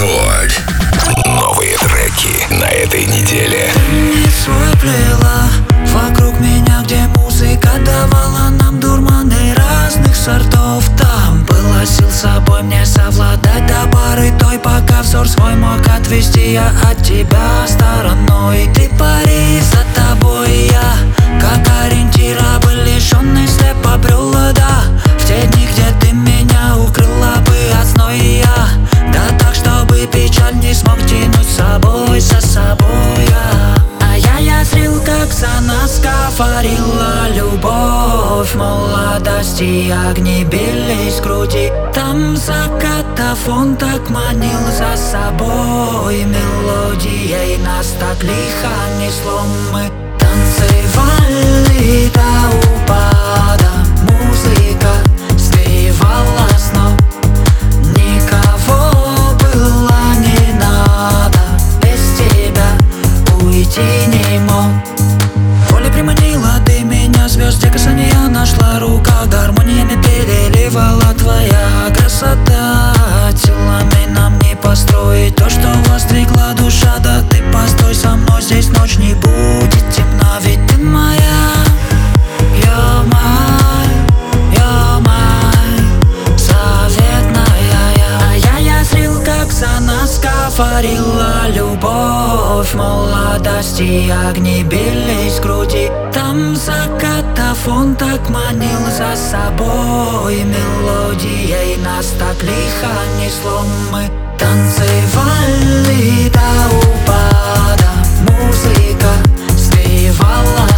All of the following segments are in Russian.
Рекорд. Новые треки на этой неделе. свой плела вокруг меня, где музыка давала нам дурманы разных сортов. Там было сил собой мне совладать до пары той, пока взор свой мог отвести я от тебя стороной. Ты пари за тобой я, Молодости огни бились в груди. Там закатов он так манил за собой. Мелодией нас так лихо несло. Мы танцевали до упада. Музыка сбивала с Никого было не надо. Без тебя уйти не мог нас говорила любовь Молодости огни бились в груди. Там закатов он так манил за собой Мелодией нас так лихо несло. Мы Танцевали до упада Музыка сбивала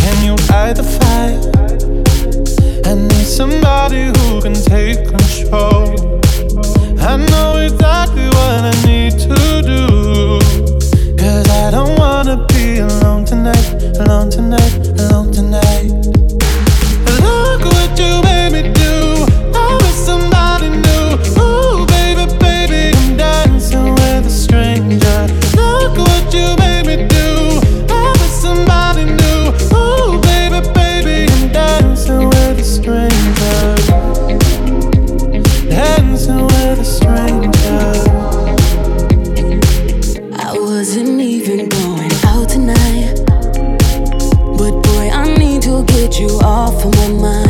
Can you the fire? I need somebody who can take control I know exactly what I need to do Cause I don't wanna be alone tonight, alone tonight. Get you off of my mind.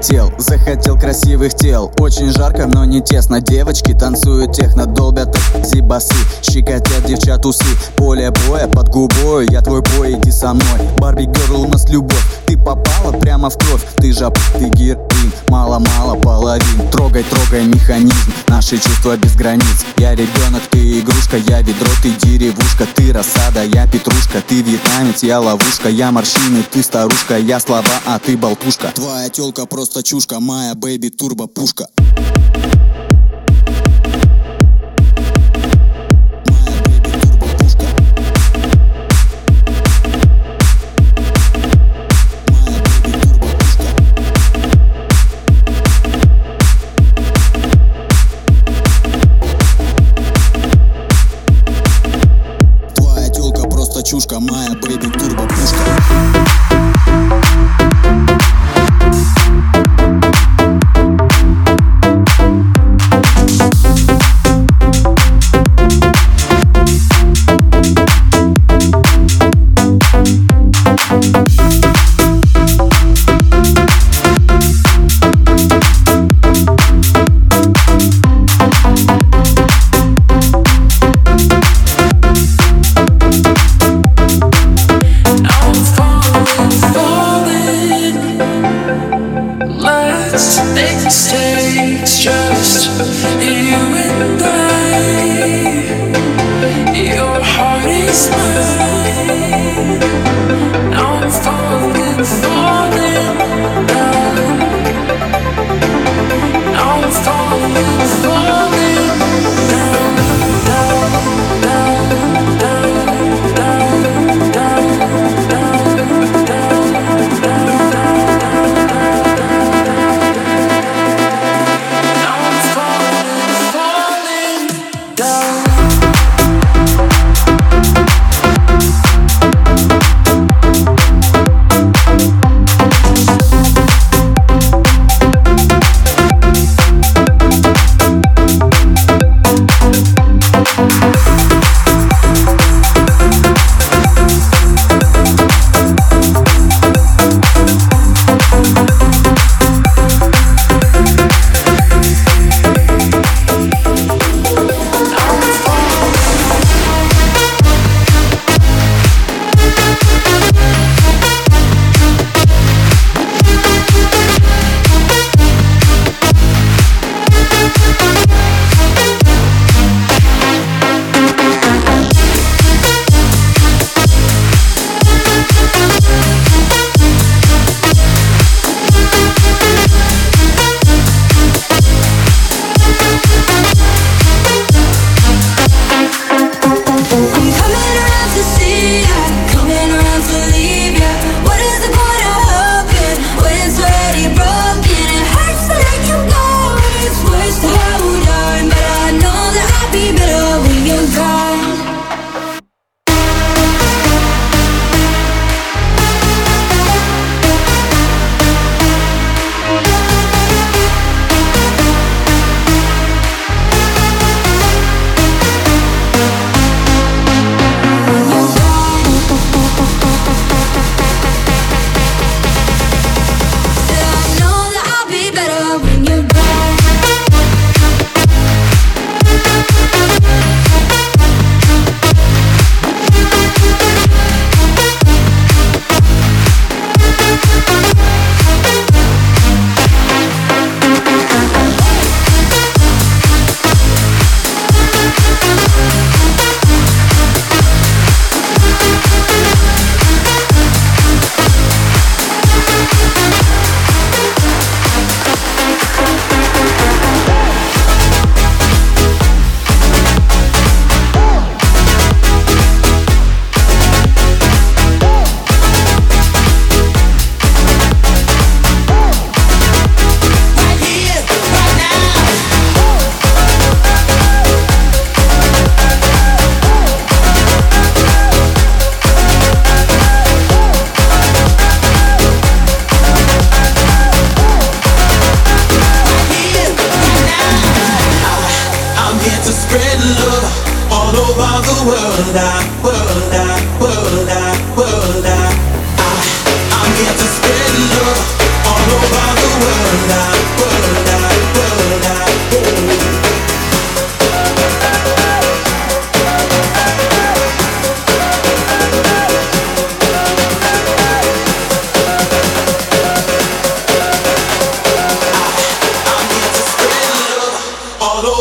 Залетел, захотел красивых тел. Очень жарко, но не тесно. Девочки танцуют техно, долбят зибасы Щекотят девчат усы. Поле боя под губой Я твой boy, иди со мной. Barbie Girl, у нас любовь. Ты попала прямо в кровь. Ты жаб, ты героин. Мало-мало половин. Трогай, трогай механизм. Наши чувства без границ. Я ребенок, ты игрушка Я ведро, ты деревушка. Ты рассада, я петрушка. Ты вьетнамец, я ловушка. Я морщины, ты старушка. Я слова, а ты болтушка. Твоя телка просто чушка Моя baby турбо пушка. Просто чушка Моя бэйби mistakes just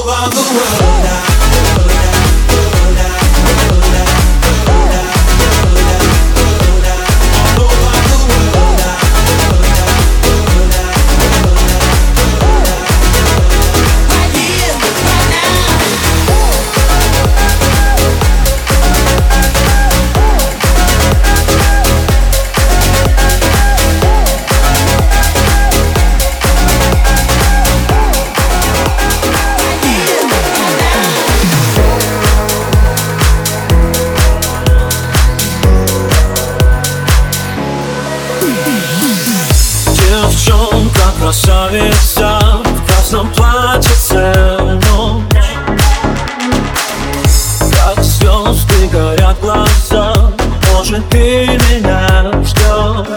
around the world now. плачет ночь. Как звезды горят глаза Может ты меня ждешь